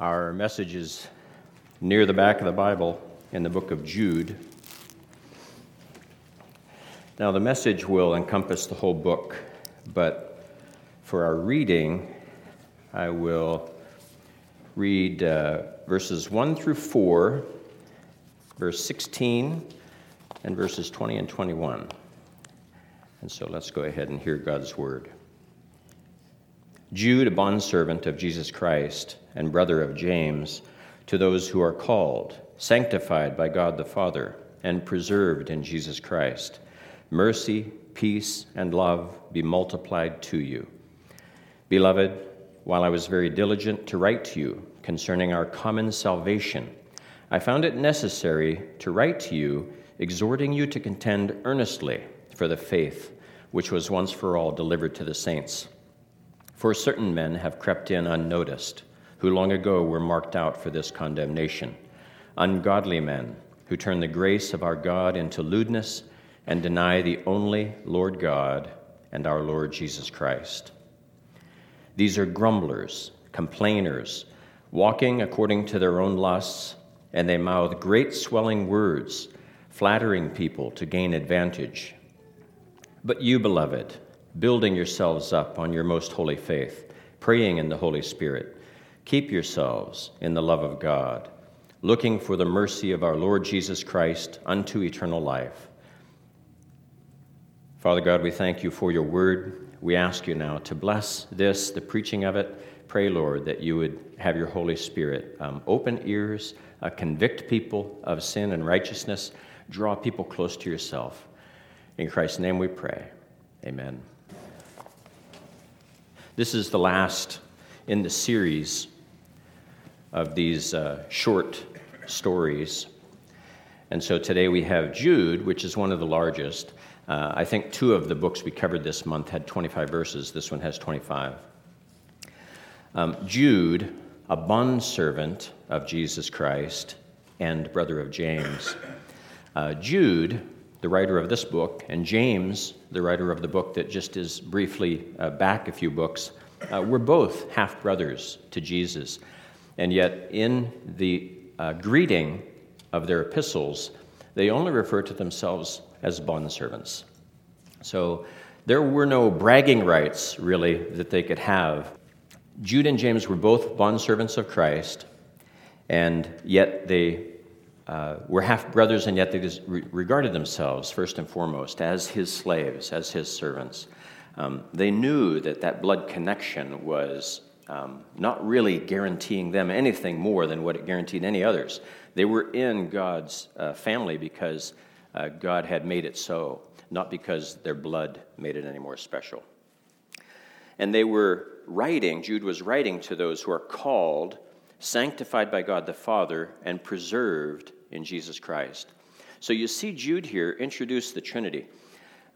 Our message is near the back of the Bible in the book of Jude. Now, the message will encompass the whole book, but for our reading, I will read uh, verses 1 through 4, verse 16, and verses 20 and 21. And so let's go ahead and hear God's word. Jude, a bondservant of Jesus Christ and brother of James, to those who are called, sanctified by God the Father, and preserved in Jesus Christ, mercy, peace, and love be multiplied to you. Beloved, while I was very diligent to write to you concerning our common salvation, I found it necessary to write to you, exhorting you to contend earnestly for the faith which was once for all delivered to the saints. For certain men have crept in unnoticed, who long ago were marked out for this condemnation. Ungodly men, who turn the grace of our God into lewdness and deny the only Lord God and our Lord Jesus Christ. These are grumblers, complainers, walking according to their own lusts, and they mouth great swelling words, flattering people to gain advantage. But you, beloved, building yourselves up on your most holy faith, praying in the Holy Spirit. Keep yourselves in the love of God, looking for the mercy of our Lord Jesus Christ unto eternal life. Father God, we thank you for your word. We ask you now to bless this, the preaching of it. Pray, Lord, that you would have your Holy Spirit um, open ears, uh, convict people of sin and righteousness, draw people close to yourself. In Christ's name we pray. Amen. This is the last in the series of these uh, short stories. And so today we have Jude, which is one of the largest. Uh, I think two of the books we covered this month had 25 verses. This one has 25. Um, Jude, a bondservant of Jesus Christ and brother of James. Uh, Jude, the writer of this book, and James, the writer of the book that just is briefly uh, back a few books, uh, were both half brothers to Jesus. And yet, in the uh, greeting of their epistles, they only refer to themselves as bondservants. So there were no bragging rights, really, that they could have. Jude and James were both bondservants of Christ, and yet they uh, were half brothers, and yet they regarded themselves, first and foremost, as his slaves, as his servants. Um, they knew that that blood connection was um, not really guaranteeing them anything more than what it guaranteed any others. They were in God's uh, family because uh, God had made it so, not because their blood made it any more special. And they were writing, Jude was writing to those who are called, sanctified by God the Father, and preserved in Jesus Christ. So you see Jude here introduce the Trinity.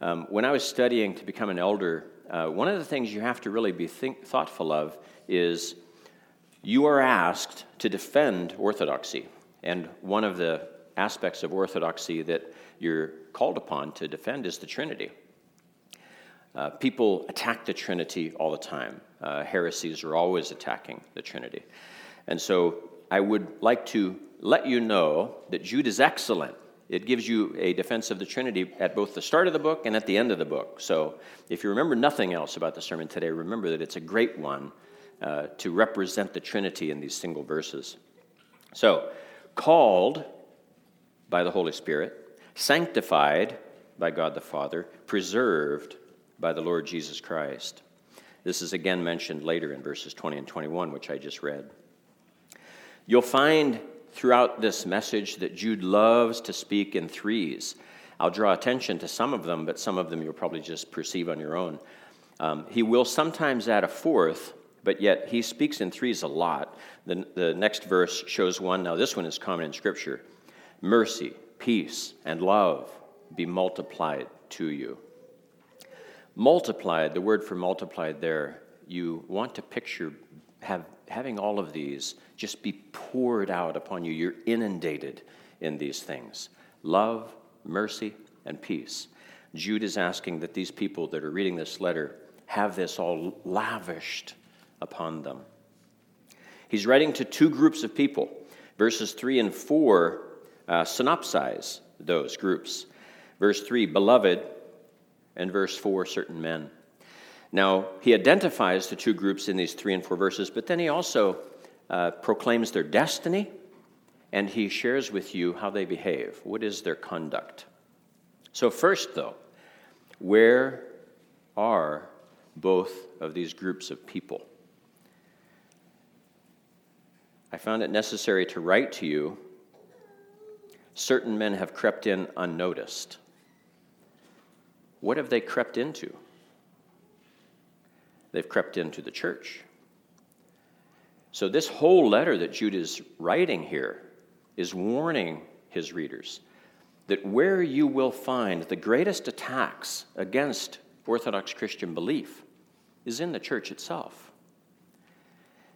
Um, when I was studying to become an elder, uh, one of the things you have to really be think, thoughtful of is you are asked to defend orthodoxy. And one of the aspects of orthodoxy that you're called upon to defend is the Trinity. Uh, people attack the Trinity all the time. Uh, heresies are always attacking the Trinity. And so I would like to let you know that Jude is excellent. It gives you a defense of the Trinity at both the start of the book and at the end of the book. So if you remember nothing else about the sermon today, remember that it's a great one uh, to represent the Trinity in these single verses. So, called by the Holy Spirit, sanctified by God the Father, preserved by the Lord Jesus Christ. This is again mentioned later in verses 20 and 21, which I just read. You'll find throughout this message that Jude loves to speak in threes. I'll draw attention to some of them, but some of them you'll probably just perceive on your own. Um, he will sometimes add a fourth, but yet he speaks in threes a lot. The, the next verse shows one. Now, this one is common in Scripture mercy, peace, and love be multiplied to you. Multiplied, the word for multiplied there, you want to picture have, having all of these just be poured out upon you. You're inundated in these things love, mercy, and peace. Jude is asking that these people that are reading this letter have this all lavished upon them. He's writing to two groups of people. Verses 3 and 4 uh, synopsize those groups. Verse 3, beloved, and verse 4, certain men. Now, he identifies the two groups in these three and four verses, but then he also uh, proclaims their destiny and he shares with you how they behave. What is their conduct? So, first, though, where are both of these groups of people? I found it necessary to write to you certain men have crept in unnoticed. What have they crept into? They've crept into the church. So, this whole letter that Jude is writing here is warning his readers that where you will find the greatest attacks against Orthodox Christian belief is in the church itself.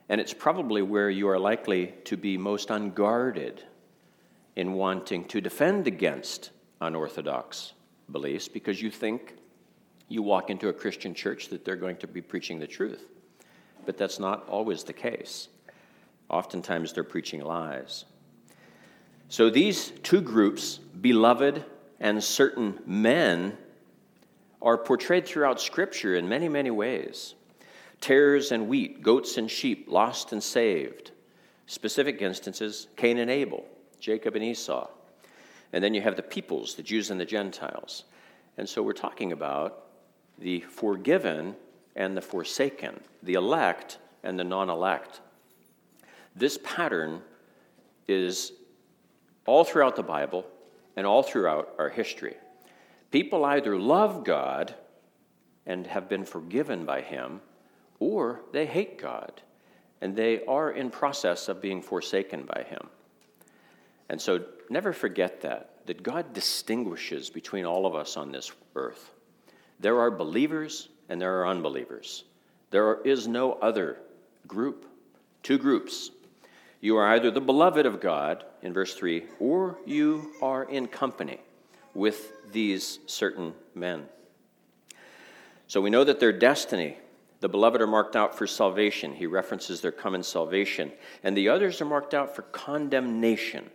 And it's probably where you are likely to be most unguarded in wanting to defend against unorthodox beliefs because you think you walk into a Christian church that they're going to be preaching the truth. But that's not always the case. Oftentimes they're preaching lies. So these two groups, beloved and certain men, are portrayed throughout Scripture in many, many ways. Tares and wheat, goats and sheep, lost and saved. Specific instances Cain and Abel, Jacob and Esau. And then you have the peoples, the Jews and the Gentiles. And so we're talking about the forgiven and the forsaken, the elect and the non elect. This pattern is all throughout the Bible and all throughout our history. People either love God and have been forgiven by Him, or they hate God and they are in process of being forsaken by Him. And so never forget that, that God distinguishes between all of us on this earth. There are believers and there are unbelievers. There is no other group, two groups. You are either the beloved of God, in verse 3, or you are in company with these certain men. So we know that their destiny, the beloved are marked out for salvation. He references their common salvation. And the others are marked out for condemnation.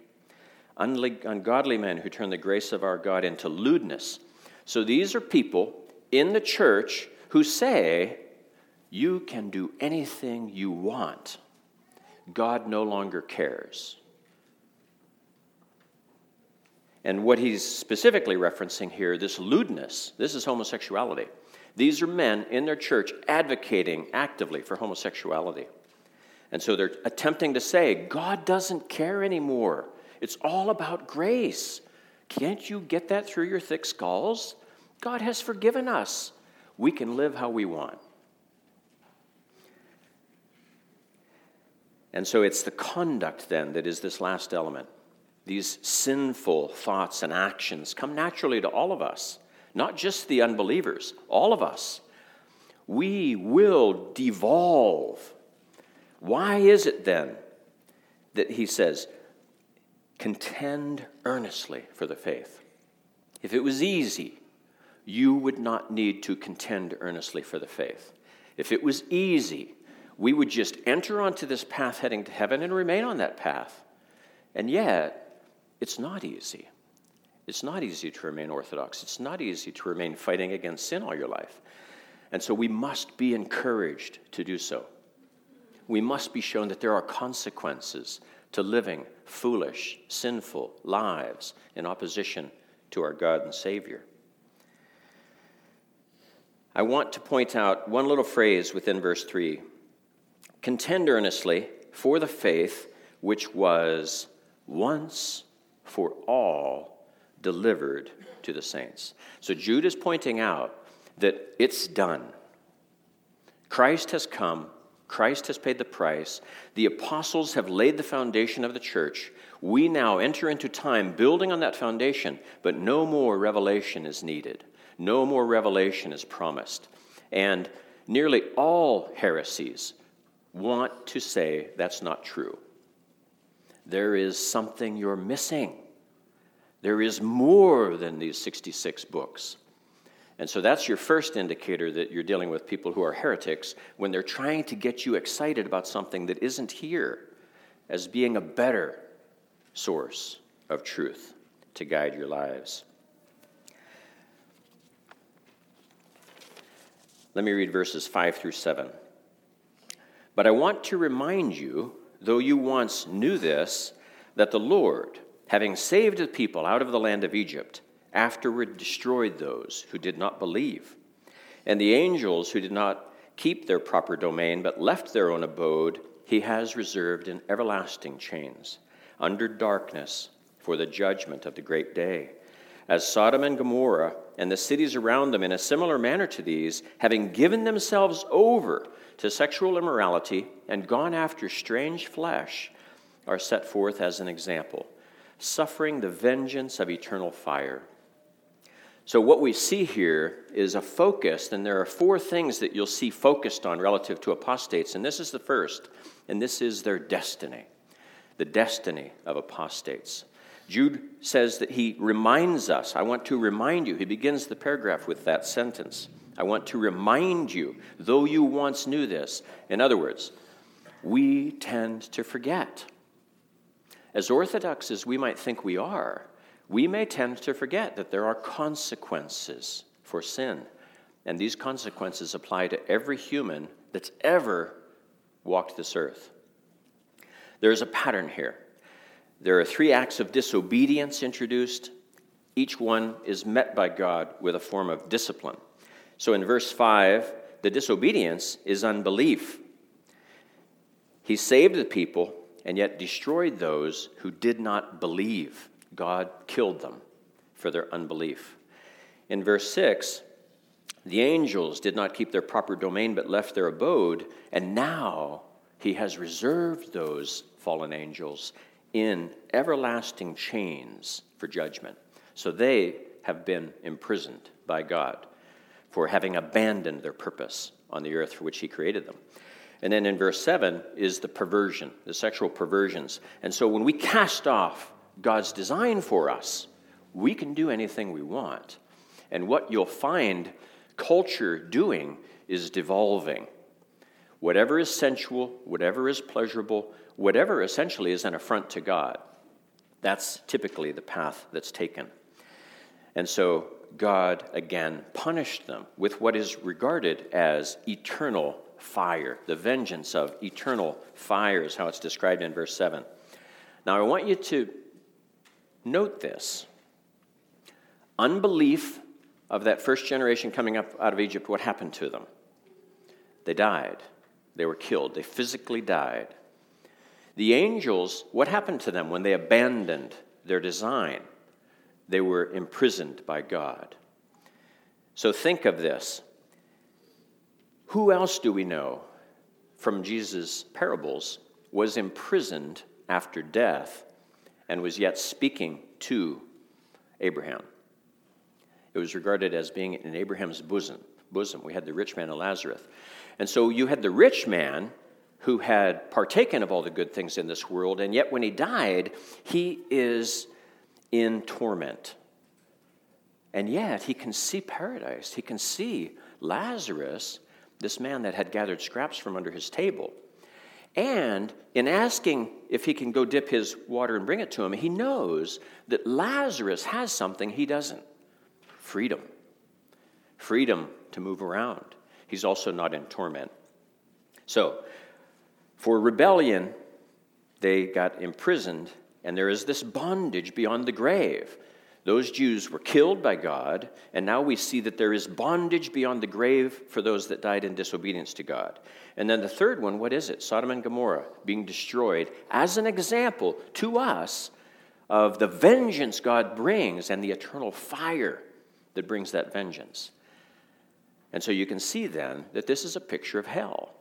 Ungodly men who turn the grace of our God into lewdness. So these are people in the church who say, You can do anything you want. God no longer cares. And what he's specifically referencing here, this lewdness, this is homosexuality. These are men in their church advocating actively for homosexuality. And so they're attempting to say, God doesn't care anymore. It's all about grace. Can't you get that through your thick skulls? God has forgiven us. We can live how we want. And so it's the conduct then that is this last element. These sinful thoughts and actions come naturally to all of us, not just the unbelievers, all of us. We will devolve. Why is it then that he says, contend earnestly for the faith? If it was easy, you would not need to contend earnestly for the faith. If it was easy, we would just enter onto this path heading to heaven and remain on that path. And yet, it's not easy. It's not easy to remain orthodox. It's not easy to remain fighting against sin all your life. And so we must be encouraged to do so. We must be shown that there are consequences to living foolish, sinful lives in opposition to our God and Savior. I want to point out one little phrase within verse 3 Contend earnestly for the faith which was once for all delivered to the saints. So Jude is pointing out that it's done. Christ has come, Christ has paid the price. The apostles have laid the foundation of the church. We now enter into time building on that foundation, but no more revelation is needed. No more revelation is promised. And nearly all heresies want to say that's not true. There is something you're missing. There is more than these 66 books. And so that's your first indicator that you're dealing with people who are heretics when they're trying to get you excited about something that isn't here as being a better source of truth to guide your lives. Let me read verses 5 through 7. But I want to remind you, though you once knew this, that the Lord, having saved the people out of the land of Egypt, afterward destroyed those who did not believe. And the angels who did not keep their proper domain, but left their own abode, he has reserved in everlasting chains, under darkness, for the judgment of the great day. As Sodom and Gomorrah and the cities around them, in a similar manner to these, having given themselves over to sexual immorality and gone after strange flesh, are set forth as an example, suffering the vengeance of eternal fire. So, what we see here is a focus, and there are four things that you'll see focused on relative to apostates, and this is the first, and this is their destiny the destiny of apostates. Jude says that he reminds us. I want to remind you. He begins the paragraph with that sentence. I want to remind you, though you once knew this. In other words, we tend to forget. As orthodox as we might think we are, we may tend to forget that there are consequences for sin. And these consequences apply to every human that's ever walked this earth. There's a pattern here. There are three acts of disobedience introduced. Each one is met by God with a form of discipline. So in verse 5, the disobedience is unbelief. He saved the people and yet destroyed those who did not believe. God killed them for their unbelief. In verse 6, the angels did not keep their proper domain but left their abode, and now he has reserved those fallen angels in everlasting chains for judgment. So they have been imprisoned by God for having abandoned their purpose on the earth for which he created them. And then in verse 7 is the perversion, the sexual perversions. And so when we cast off God's design for us, we can do anything we want. And what you'll find culture doing is devolving. Whatever is sensual, whatever is pleasurable, whatever essentially is an affront to God, that's typically the path that's taken. And so God again punished them with what is regarded as eternal fire. The vengeance of eternal fire is how it's described in verse 7. Now, I want you to note this. Unbelief of that first generation coming up out of Egypt, what happened to them? They died. They were killed. They physically died. The angels, what happened to them when they abandoned their design? They were imprisoned by God. So think of this who else do we know from Jesus' parables was imprisoned after death and was yet speaking to Abraham? It was regarded as being in Abraham's bosom. bosom. We had the rich man and Lazarus. And so you had the rich man who had partaken of all the good things in this world, and yet when he died, he is in torment. And yet he can see paradise. He can see Lazarus this man that had gathered scraps from under his table. And in asking if he can go dip his water and bring it to him, he knows that Lazarus has something he doesn't freedom. Freedom to move around. He's also not in torment. So, for rebellion, they got imprisoned, and there is this bondage beyond the grave. Those Jews were killed by God, and now we see that there is bondage beyond the grave for those that died in disobedience to God. And then the third one, what is it? Sodom and Gomorrah being destroyed as an example to us of the vengeance God brings and the eternal fire that brings that vengeance. And so you can see then that this is a picture of hell.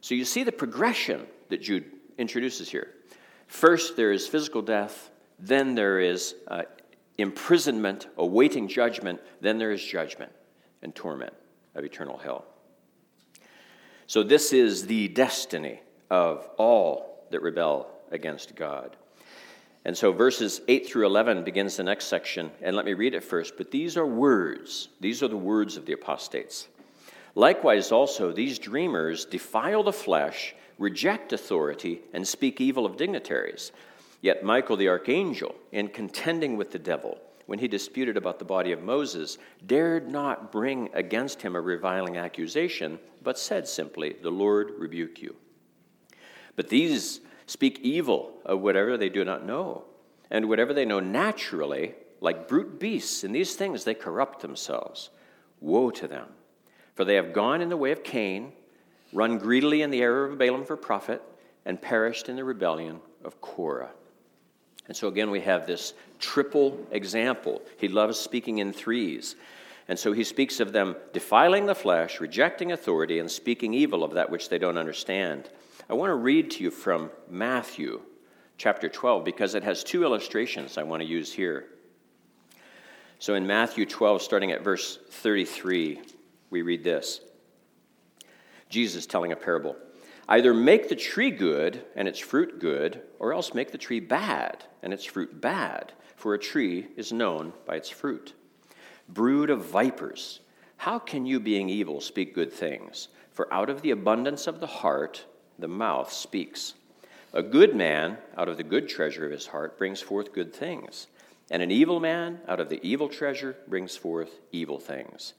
So you see the progression that Jude introduces here. First, there is physical death, then there is uh, imprisonment, awaiting judgment, then there is judgment and torment of eternal hell. So, this is the destiny of all that rebel against God. And so verses 8 through 11 begins the next section, and let me read it first. But these are words, these are the words of the apostates. Likewise, also, these dreamers defile the flesh, reject authority, and speak evil of dignitaries. Yet Michael the archangel, in contending with the devil, when he disputed about the body of Moses, dared not bring against him a reviling accusation, but said simply, The Lord rebuke you. But these speak evil of whatever they do not know, and whatever they know naturally, like brute beasts, in these things they corrupt themselves. Woe to them! For they have gone in the way of Cain, run greedily in the error of Balaam for profit, and perished in the rebellion of Korah. And so again, we have this triple example. He loves speaking in threes. And so he speaks of them defiling the flesh, rejecting authority, and speaking evil of that which they don't understand. I want to read to you from Matthew chapter 12 because it has two illustrations I want to use here. So in Matthew 12, starting at verse 33, we read this Jesus telling a parable. Either make the tree good and its fruit good, or else make the tree bad and its fruit bad, for a tree is known by its fruit. Brood of vipers, how can you, being evil, speak good things? For out of the abundance of the heart, the mouth speaks. A good man, out of the good treasure of his heart, brings forth good things, and an evil man, out of the evil treasure, brings forth evil things.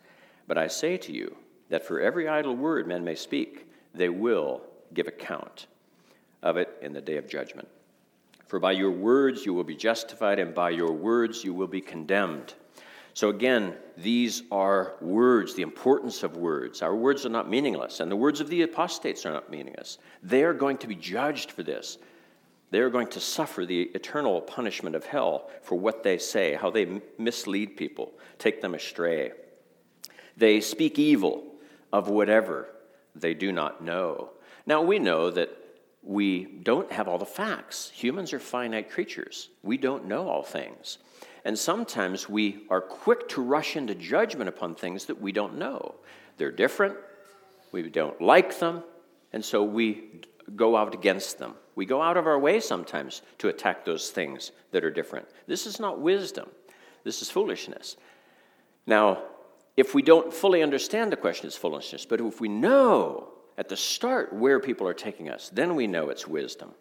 But I say to you that for every idle word men may speak, they will give account of it in the day of judgment. For by your words you will be justified, and by your words you will be condemned. So, again, these are words, the importance of words. Our words are not meaningless, and the words of the apostates are not meaningless. They are going to be judged for this. They are going to suffer the eternal punishment of hell for what they say, how they mislead people, take them astray. They speak evil of whatever they do not know. Now, we know that we don't have all the facts. Humans are finite creatures, we don't know all things. And sometimes we are quick to rush into judgment upon things that we don't know. They're different, we don't like them, and so we go out against them. We go out of our way sometimes to attack those things that are different. This is not wisdom, this is foolishness. Now, if we don't fully understand the question, it's foolishness. But if we know at the start where people are taking us, then we know it's wisdom.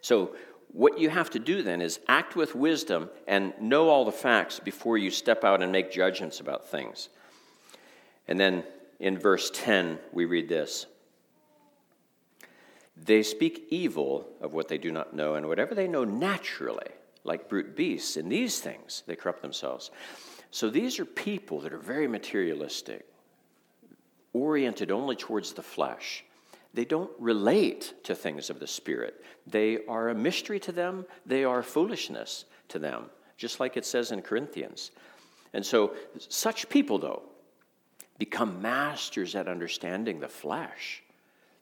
So, what you have to do then is act with wisdom and know all the facts before you step out and make judgments about things. And then in verse 10, we read this They speak evil of what they do not know, and whatever they know naturally, like brute beasts, in these things they corrupt themselves. So these are people that are very materialistic oriented only towards the flesh. They don't relate to things of the Spirit. They are a mystery to them, they are foolishness to them, just like it says in Corinthians. And so, such people, though, become masters at understanding the flesh.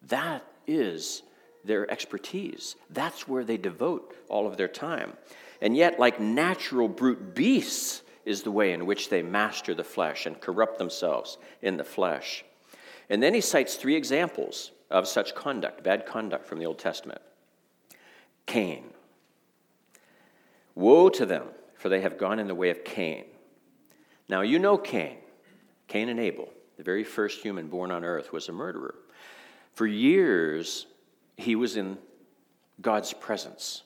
That is their expertise. That's where they devote all of their time. And yet, like natural brute beasts, is the way in which they master the flesh and corrupt themselves in the flesh. And then he cites three examples of such conduct, bad conduct from the Old Testament. Cain. Woe to them, for they have gone in the way of Cain. Now, you know Cain. Cain and Abel, the very first human born on earth, was a murderer. For years, he was in God's presence.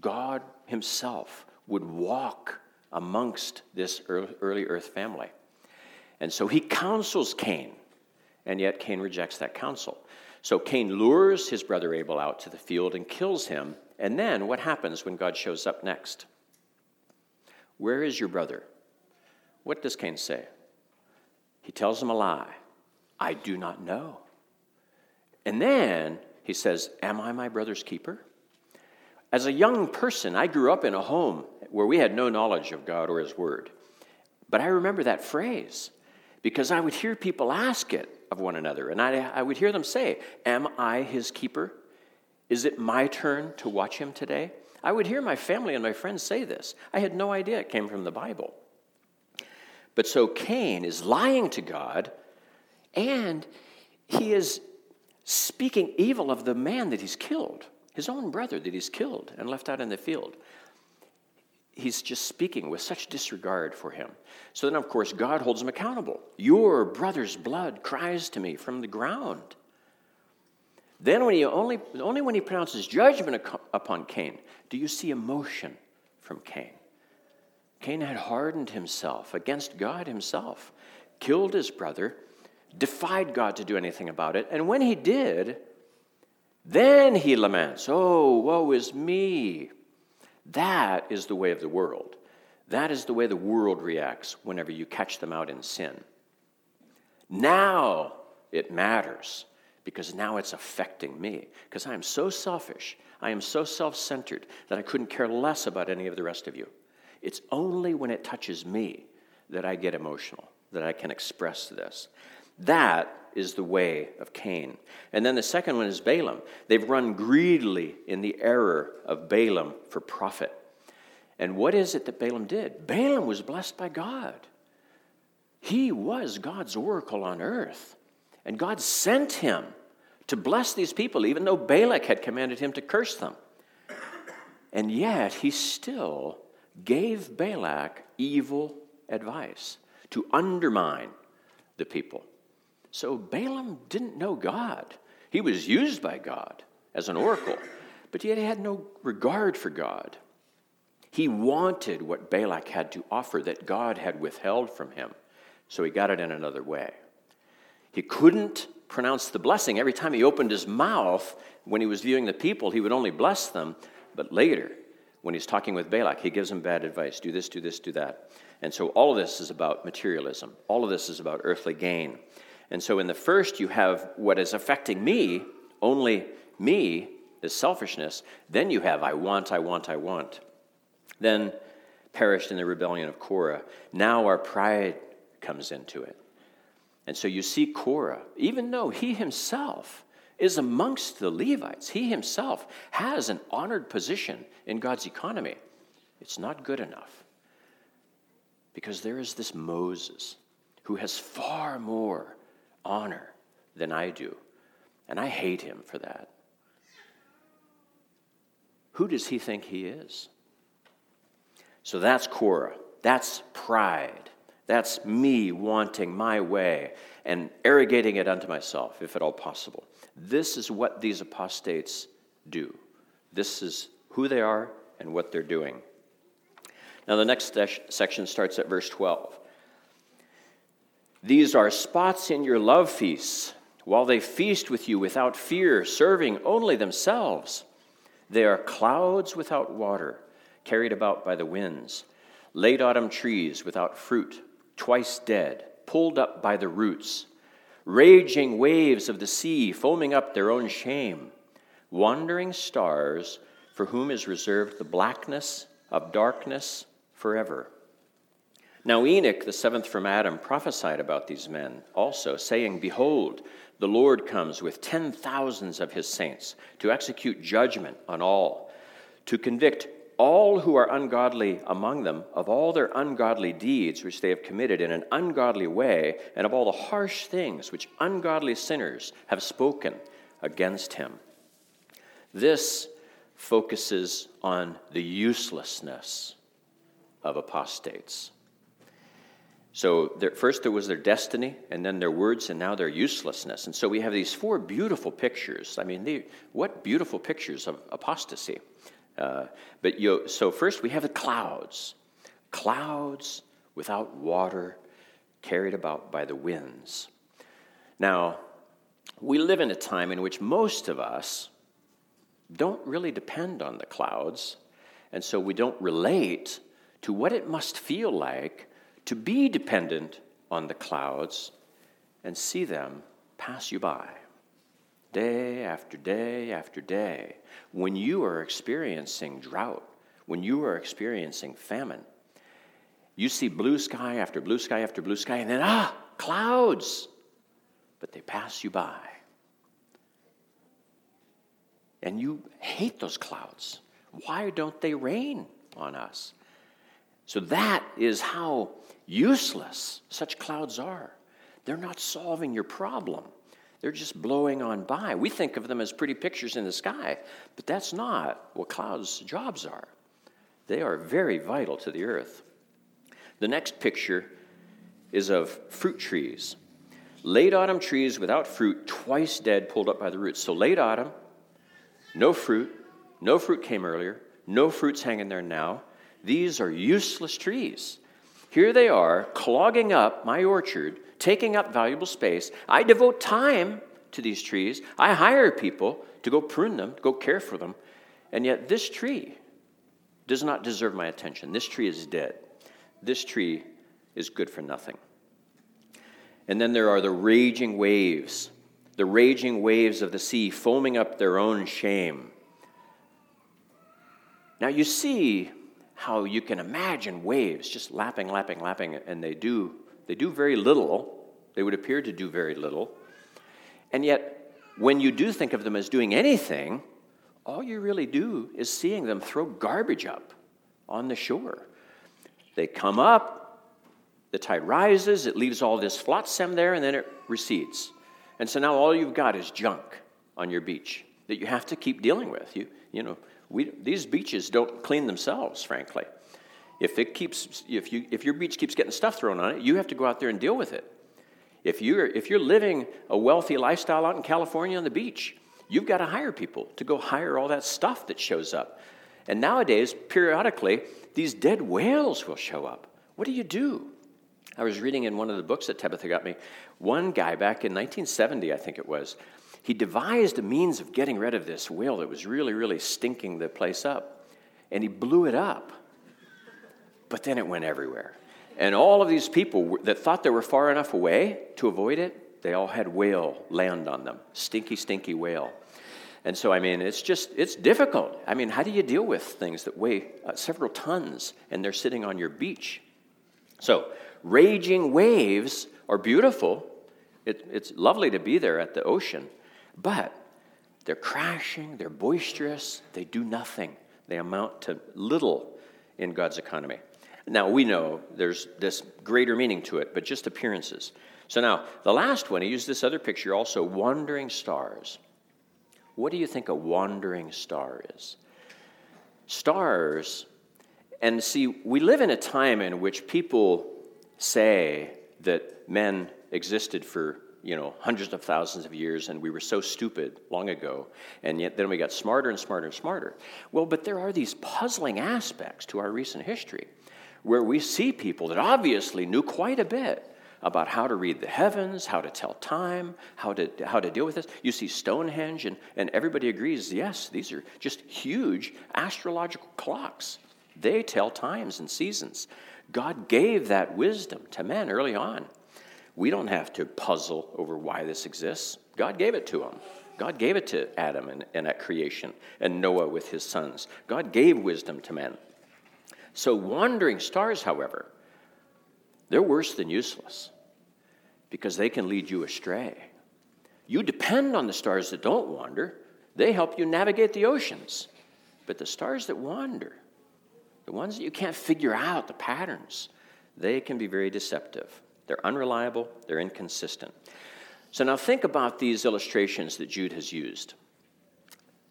God Himself would walk amongst this early earth family. And so he counsels Cain and yet Cain rejects that counsel. So Cain lures his brother Abel out to the field and kills him. And then what happens when God shows up next? Where is your brother? What does Cain say? He tells him a lie. I do not know. And then he says, Am I my brother's keeper? As a young person, I grew up in a home where we had no knowledge of God or His Word. But I remember that phrase because I would hear people ask it of one another. And I, I would hear them say, Am I his keeper? Is it my turn to watch him today? I would hear my family and my friends say this. I had no idea it came from the Bible. But so Cain is lying to God, and he is speaking evil of the man that he's killed, his own brother that he's killed and left out in the field. He's just speaking with such disregard for him. So then, of course, God holds him accountable. Your brother's blood cries to me from the ground. Then, when he only, only when he pronounces judgment upon Cain, do you see emotion from Cain. Cain had hardened himself against God himself, killed his brother, defied God to do anything about it, and when he did, then he laments, Oh, woe is me. That is the way of the world. That is the way the world reacts whenever you catch them out in sin. Now it matters because now it's affecting me because I am so selfish. I am so self centered that I couldn't care less about any of the rest of you. It's only when it touches me that I get emotional, that I can express this. That is the way of Cain. And then the second one is Balaam. They've run greedily in the error of Balaam for profit. And what is it that Balaam did? Balaam was blessed by God. He was God's oracle on earth. And God sent him to bless these people, even though Balak had commanded him to curse them. And yet, he still gave Balak evil advice to undermine the people. So Balaam didn't know God. He was used by God as an oracle, but yet he had no regard for God. He wanted what Balak had to offer that God had withheld from him, so he got it in another way. He couldn't pronounce the blessing. Every time he opened his mouth, when he was viewing the people, he would only bless them. But later, when he's talking with Balak, he gives him bad advice do this, do this, do that. And so all of this is about materialism, all of this is about earthly gain. And so in the first, you have what is affecting me, only me, is selfishness. Then you have I want, I want, I want. Then perished in the rebellion of Korah. Now our pride comes into it. And so you see Korah, even though he himself is amongst the Levites, he himself has an honored position in God's economy. It's not good enough. Because there is this Moses who has far more honor than I do. And I hate him for that. Who does he think he is? So that's Korah. That's pride. That's me wanting my way and arrogating it unto myself, if at all possible. This is what these apostates do. This is who they are and what they're doing. Now, the next section starts at verse 12. These are spots in your love feasts, while they feast with you without fear, serving only themselves. They are clouds without water, carried about by the winds, late autumn trees without fruit twice dead, pulled up by the roots, raging waves of the sea, foaming up their own shame, wandering stars for whom is reserved the blackness of darkness forever. Now, Enoch, the seventh from Adam, prophesied about these men also, saying, Behold, the Lord comes with ten thousands of his saints to execute judgment on all, to convict all who are ungodly among them of all their ungodly deeds which they have committed in an ungodly way, and of all the harsh things which ungodly sinners have spoken against him. This focuses on the uselessness of apostates. So, there, first there was their destiny, and then their words, and now their uselessness. And so we have these four beautiful pictures. I mean, they, what beautiful pictures of apostasy. Uh, but you, so first we have the clouds, clouds without water, carried about by the winds. Now, we live in a time in which most of us don't really depend on the clouds, and so we don't relate to what it must feel like to be dependent on the clouds and see them pass you by day after day after day, when you are experiencing drought, when you are experiencing famine, you see blue sky after blue sky after blue sky, and then, ah, clouds, but they pass you by. And you hate those clouds. Why don't they rain on us? So that is how useless such clouds are. They're not solving your problem. They're just blowing on by. We think of them as pretty pictures in the sky, but that's not what clouds' jobs are. They are very vital to the earth. The next picture is of fruit trees. Late autumn trees without fruit, twice dead, pulled up by the roots. So late autumn, no fruit, no fruit came earlier, no fruit's hanging there now. These are useless trees. Here they are, clogging up my orchard, taking up valuable space. I devote time to these trees. I hire people to go prune them, go care for them. And yet, this tree does not deserve my attention. This tree is dead. This tree is good for nothing. And then there are the raging waves, the raging waves of the sea foaming up their own shame. Now, you see how you can imagine waves just lapping, lapping, lapping, and they do, they do very little. They would appear to do very little. And yet, when you do think of them as doing anything, all you really do is seeing them throw garbage up on the shore. They come up, the tide rises, it leaves all this flotsam there, and then it recedes. And so now all you've got is junk on your beach that you have to keep dealing with. You, you know, we, these beaches don't clean themselves, frankly. If, it keeps, if, you, if your beach keeps getting stuff thrown on it, you have to go out there and deal with it. If you're, if you're living a wealthy lifestyle out in California on the beach, you've got to hire people to go hire all that stuff that shows up. And nowadays, periodically, these dead whales will show up. What do you do? I was reading in one of the books that Tabitha got me, one guy back in 1970, I think it was, he devised a means of getting rid of this whale that was really, really stinking the place up. And he blew it up. But then it went everywhere. And all of these people that thought they were far enough away to avoid it, they all had whale land on them. Stinky, stinky whale. And so, I mean, it's just, it's difficult. I mean, how do you deal with things that weigh uh, several tons and they're sitting on your beach? So, raging waves are beautiful. It, it's lovely to be there at the ocean. But they're crashing, they're boisterous, they do nothing. They amount to little in God's economy. Now, we know there's this greater meaning to it, but just appearances. So now, the last one, he used this other picture also wandering stars. What do you think a wandering star is? Stars, and see, we live in a time in which people say that men existed for you know, hundreds of thousands of years, and we were so stupid long ago, and yet then we got smarter and smarter and smarter. Well, but there are these puzzling aspects to our recent history where we see people that obviously knew quite a bit about how to read the heavens, how to tell time, how to, how to deal with this. You see Stonehenge, and, and everybody agrees yes, these are just huge astrological clocks. They tell times and seasons. God gave that wisdom to men early on. We don't have to puzzle over why this exists. God gave it to them. God gave it to Adam and, and at creation, and Noah with his sons. God gave wisdom to men. So, wandering stars, however, they're worse than useless because they can lead you astray. You depend on the stars that don't wander, they help you navigate the oceans. But the stars that wander, the ones that you can't figure out the patterns, they can be very deceptive. They're unreliable, they're inconsistent. So now think about these illustrations that Jude has used.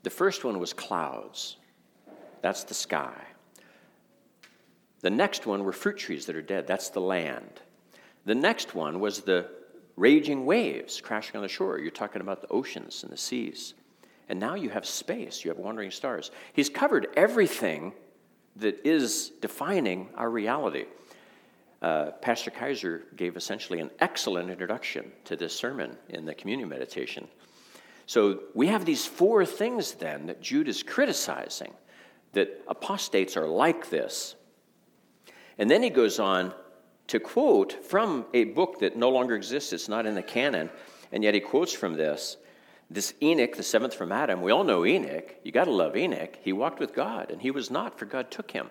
The first one was clouds, that's the sky. The next one were fruit trees that are dead, that's the land. The next one was the raging waves crashing on the shore. You're talking about the oceans and the seas. And now you have space, you have wandering stars. He's covered everything that is defining our reality uh, Pastor Kaiser gave essentially an excellent introduction to this sermon in the communion meditation. So we have these four things then that Jude is criticizing that apostates are like this. And then he goes on to quote from a book that no longer exists, it's not in the canon, and yet he quotes from this. This Enoch, the seventh from Adam, we all know Enoch. You got to love Enoch. He walked with God, and he was not, for God took him.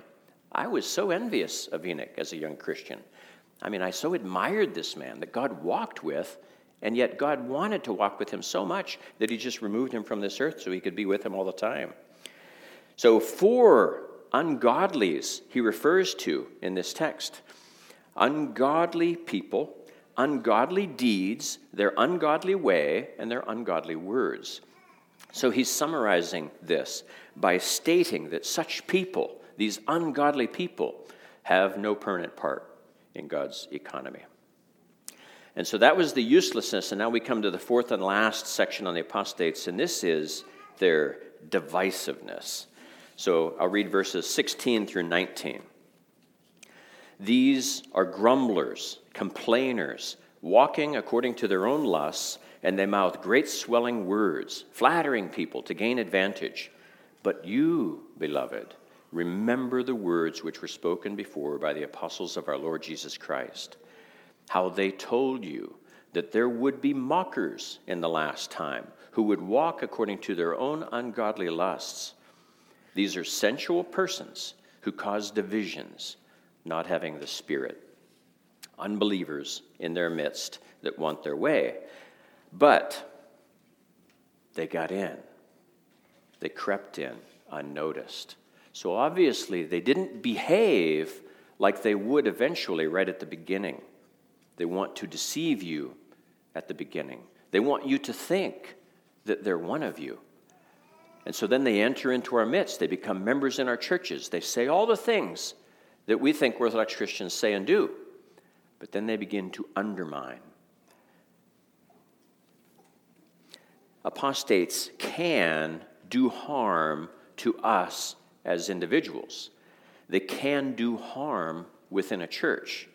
I was so envious of Enoch as a young Christian. I mean, I so admired this man that God walked with, and yet God wanted to walk with him so much that he just removed him from this earth so he could be with him all the time. So, four ungodlies he refers to in this text ungodly people, ungodly deeds, their ungodly way, and their ungodly words. So, he's summarizing this by stating that such people these ungodly people, have no permanent part in God's economy. And so that was the uselessness. And now we come to the fourth and last section on the apostates, and this is their divisiveness. So I'll read verses 16 through 19. These are grumblers, complainers, walking according to their own lusts, and they mouth great swelling words, flattering people to gain advantage. But you, beloved, remember the words which were spoken before by the apostles of our Lord Jesus Christ, how they told you that there would be mockers in the last time who would walk according to their own ungodly lusts. These are sensual persons who cause divisions, not having the Spirit. Unbelievers in their midst that want their way. But they got in, they crept in unnoticed. So obviously, they didn't behave like they would eventually right at the beginning. They want to deceive you at the beginning, they want you to think that they're one of you. And so then they enter into our midst. They become members in our churches. They say all the things that we think Orthodox Christians say and do. But then they begin to undermine. Apostates can do harm to us as individuals. They can do harm within a church,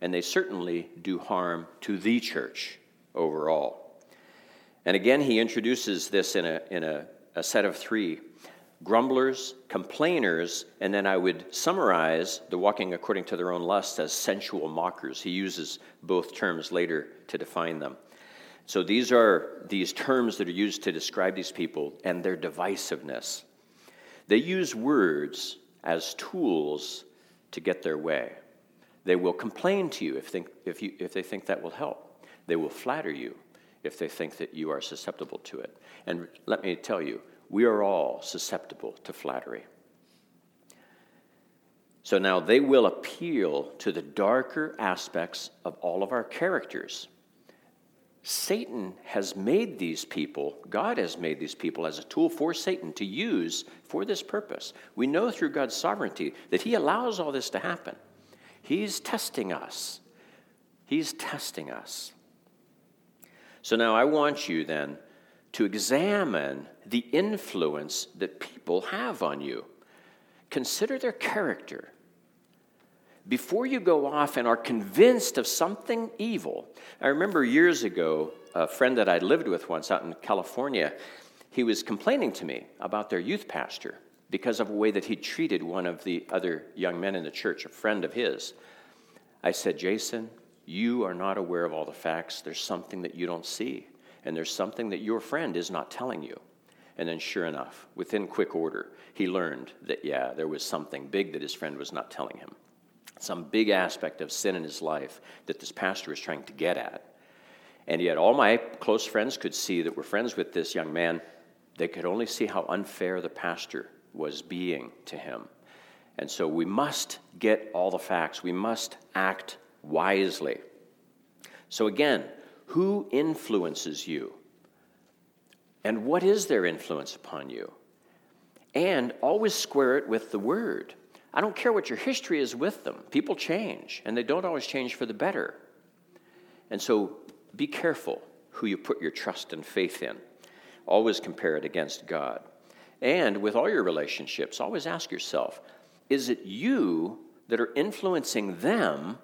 and they certainly do harm to the church overall. And again, he introduces this in a, in a, a set of three grumblers, complainers, and then I would summarize the walking according to their own lusts as sensual mockers. He uses both terms later to define them. So these are these terms that are used to describe these people and their divisiveness. They use words as tools to get their way. They will complain to you if, think, if, you if they think that will help. They will flatter you if they think that you are susceptible to it. And let me tell you, we are all susceptible to flattery. So now they will appeal to the darker aspects of all of our characters Satan has made these people, God has made these people as a tool for Satan to use for this purpose. We know through God's sovereignty that He allows all this to happen. He's testing us. He's testing us. So now I want you then to examine the influence that people have on you. Consider their character before you go off and are convinced of something evil. I remember years ago, a friend that I lived with once out in California, he was complaining to me about their youth pastor because of a way that he treated one of the other young men in the church, a friend of his. I said, Jason, you are not aware of all the facts. There's something that you don't see, and there's something that your friend is not telling you. And then, sure enough, within quick order, he learned that, yeah, there was something big that his friend was not telling him some big aspect of sin in his life that this pastor is trying to get at. And yet, all my close friends could see that were friends with this young man, they could only see how unfair the pastor was being to him. And so, we must get all the facts, we must act wisely. So, again, who influences you? And what is their influence upon you? And always square it with the word. I don't care what your history is with them. People change, and they don't always change for the better. And so be careful who you put your trust and faith in. Always compare it against God. And with all your relationships, always ask yourself is it you that are influencing them,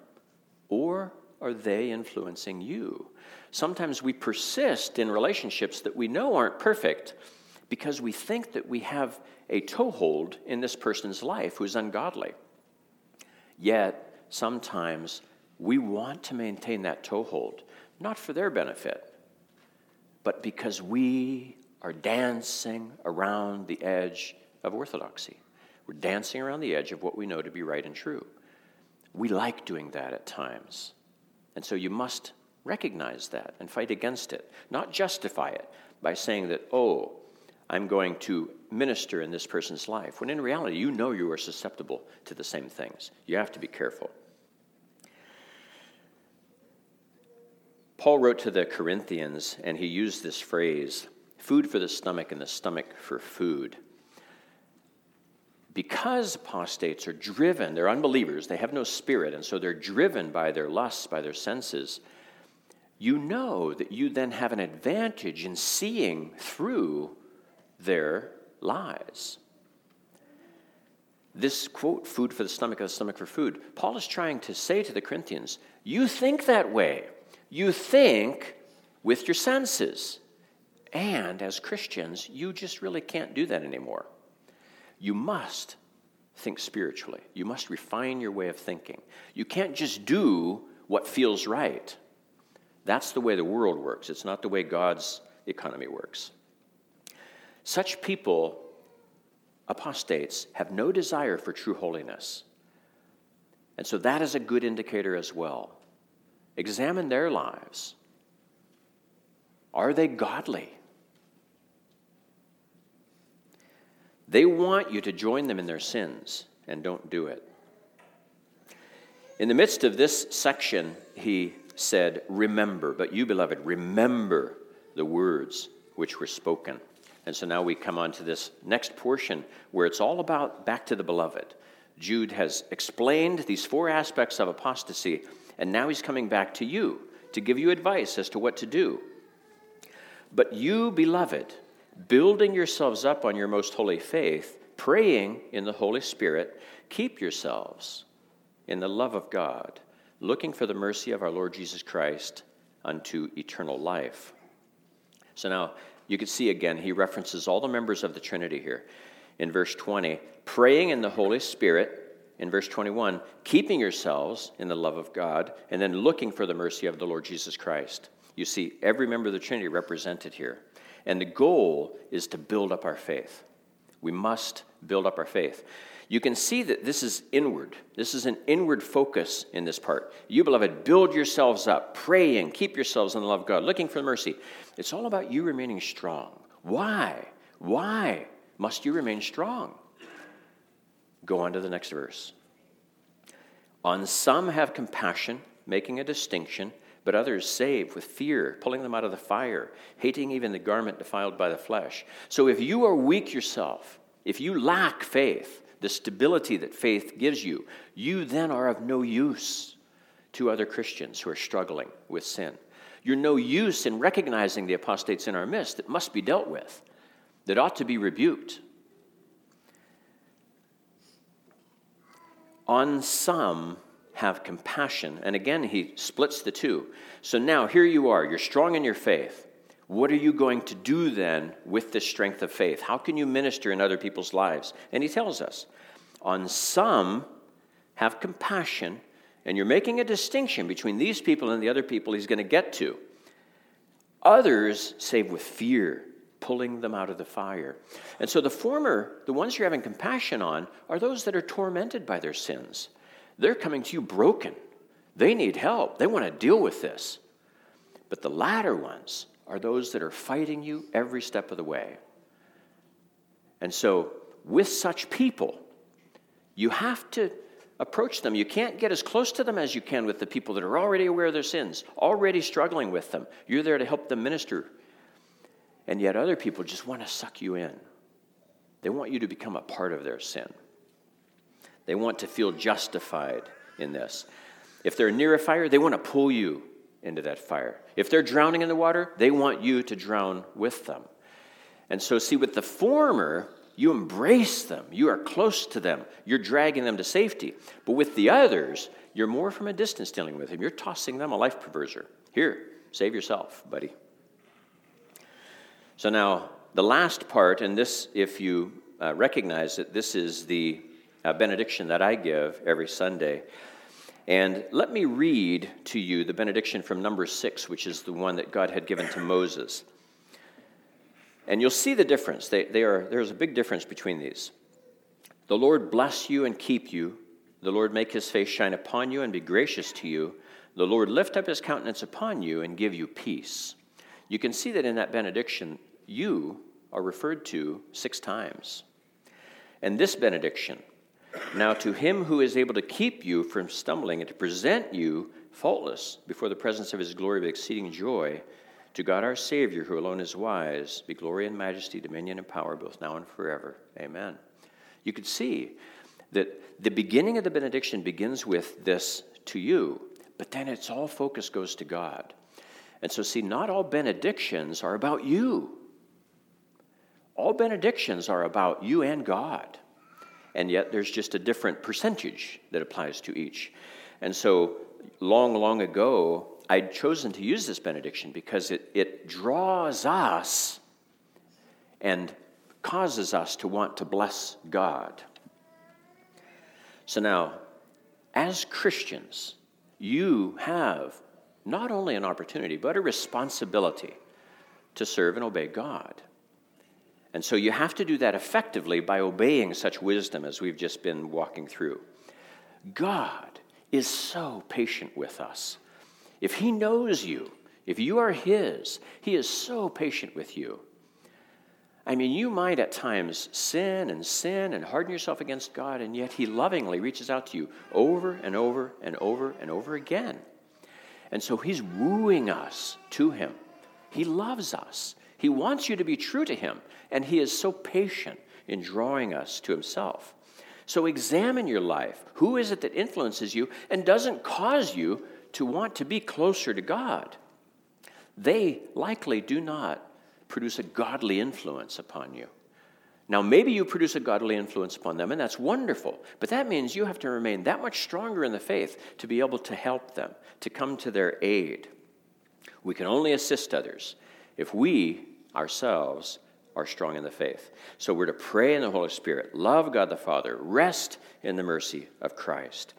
or are they influencing you? Sometimes we persist in relationships that we know aren't perfect because we think that we have a toehold in this person's life who's ungodly. Yet, sometimes we want to maintain that toehold, not for their benefit, but because we are dancing around the edge of orthodoxy. We're dancing around the edge of what we know to be right and true. We like doing that at times. And so you must recognize that and fight against it, not justify it by saying that, oh, I'm going to minister in this person's life, when in reality, you know you are susceptible to the same things. You have to be careful. Paul wrote to the Corinthians, and he used this phrase food for the stomach and the stomach for food. because apostates are driven, they're unbelievers, they have no spirit, and so they're driven by their lusts, by their senses, you know that you then have an advantage in seeing through their lies. This quote, food for the stomach, the stomach for food, Paul is trying to say to the Corinthians, you think that way. You think with your senses. And as Christians, you just really can't do that anymore. You must think spiritually. You must refine your way of thinking. You can't just do what feels right. That's the way the world works, it's not the way God's economy works. Such people, apostates, have no desire for true holiness. And so that is a good indicator as well. Examine their lives. Are they godly? They want you to join them in their sins, and don't do it. In the midst of this section, he said, Remember, but you, beloved, remember the words which were spoken. And so now we come on to this next portion where it's all about back to the beloved. Jude has explained these four aspects of apostasy, and now he's coming back to you to give you advice as to what to do. But you, beloved, building yourselves up on your most holy faith, praying in the Holy Spirit, keep yourselves in the love of God, looking for the mercy of our Lord Jesus Christ unto eternal life. So now you can see again, he references all the members of the Trinity here. In verse 20, praying in the Holy Spirit. In verse 21, keeping yourselves in the love of God, and then looking for the mercy of the Lord Jesus Christ. You see every member of the Trinity represented here. And the goal is to build up our faith. We must build up our faith. You can see that this is inward. This is an inward focus in this part. You, beloved, build yourselves up, praying, keep yourselves in the love of God, looking for mercy. It's all about you remaining strong. Why? Why must you remain strong? Go on to the next verse. On some have compassion, making a distinction but others save with fear, pulling them out of the fire, hating even the garment defiled by the flesh. So if you are weak yourself, if you lack faith, the stability that faith gives you, you then are of no use to other Christians who are struggling with sin. You're no use in recognizing the apostates in our midst that must be dealt with, that ought to be rebuked. On some, have compassion. And again, he splits the two. So now here you are, you're strong in your faith. What are you going to do then with this strength of faith? How can you minister in other people's lives? And he tells us on some, have compassion, and you're making a distinction between these people and the other people he's going to get to. Others save with fear, pulling them out of the fire. And so the former, the ones you're having compassion on, are those that are tormented by their sins. They're coming to you broken. They need help. They want to deal with this. But the latter ones are those that are fighting you every step of the way. And so, with such people, you have to approach them. You can't get as close to them as you can with the people that are already aware of their sins, already struggling with them. You're there to help them minister. And yet, other people just want to suck you in, they want you to become a part of their sin. They want to feel justified in this. If they're near a fire, they want to pull you into that fire. If they're drowning in the water, they want you to drown with them. And so, see, with the former, you embrace them, you are close to them, you're dragging them to safety. But with the others, you're more from a distance dealing with them. You're tossing them a life preserver. Here, save yourself, buddy. So, now the last part, and this, if you uh, recognize that this is the uh, benediction that I give every Sunday. And let me read to you the benediction from number six, which is the one that God had given to Moses. And you'll see the difference. They, they are, there's a big difference between these. The Lord bless you and keep you. The Lord make his face shine upon you and be gracious to you. The Lord lift up his countenance upon you and give you peace. You can see that in that benediction, you are referred to six times. And this benediction, now, to him who is able to keep you from stumbling and to present you faultless before the presence of his glory with exceeding joy, to God our Savior, who alone is wise, be glory and majesty, dominion and power, both now and forever. Amen. You could see that the beginning of the benediction begins with this to you, but then its all focus goes to God. And so, see, not all benedictions are about you. All benedictions are about you and God. And yet, there's just a different percentage that applies to each. And so, long, long ago, I'd chosen to use this benediction because it, it draws us and causes us to want to bless God. So now, as Christians, you have not only an opportunity, but a responsibility to serve and obey God. And so you have to do that effectively by obeying such wisdom as we've just been walking through. God is so patient with us. If He knows you, if you are His, He is so patient with you. I mean, you might at times sin and sin and harden yourself against God, and yet He lovingly reaches out to you over and over and over and over again. And so He's wooing us to Him. He loves us. He wants you to be true to Him, and He is so patient in drawing us to Himself. So examine your life. Who is it that influences you and doesn't cause you to want to be closer to God? They likely do not produce a godly influence upon you. Now, maybe you produce a godly influence upon them, and that's wonderful, but that means you have to remain that much stronger in the faith to be able to help them, to come to their aid. We can only assist others if we ourselves are strong in the faith. So we're to pray in the Holy Spirit, love God the Father, rest in the mercy of Christ.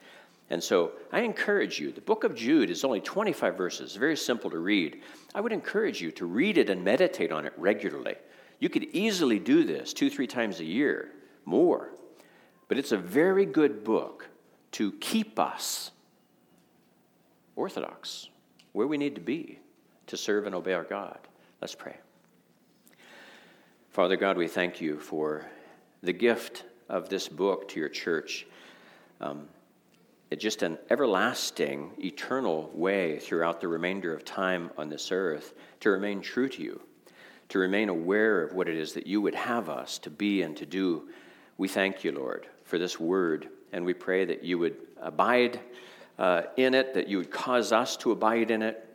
And so I encourage you, the book of Jude is only 25 verses, very simple to read. I would encourage you to read it and meditate on it regularly. You could easily do this two, three times a year, more. But it's a very good book to keep us orthodox, where we need to be to serve and obey our God. Let's pray. Father God, we thank you for the gift of this book to your church. Um, it's just an everlasting, eternal way throughout the remainder of time on this earth to remain true to you, to remain aware of what it is that you would have us to be and to do. We thank you, Lord, for this word, and we pray that you would abide uh, in it, that you would cause us to abide in it,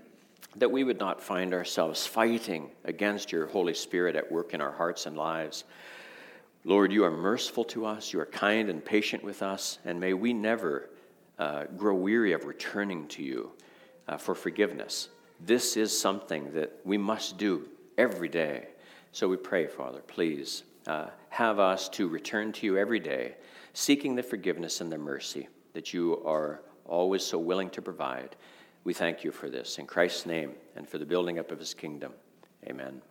that we would not find ourselves fighting against your Holy Spirit at work in our hearts and lives. Lord, you are merciful to us, you are kind and patient with us, and may we never uh, grow weary of returning to you uh, for forgiveness. This is something that we must do every day. So we pray, Father, please uh, have us to return to you every day, seeking the forgiveness and the mercy that you are always so willing to provide. We thank you for this. In Christ's name and for the building up of his kingdom. Amen.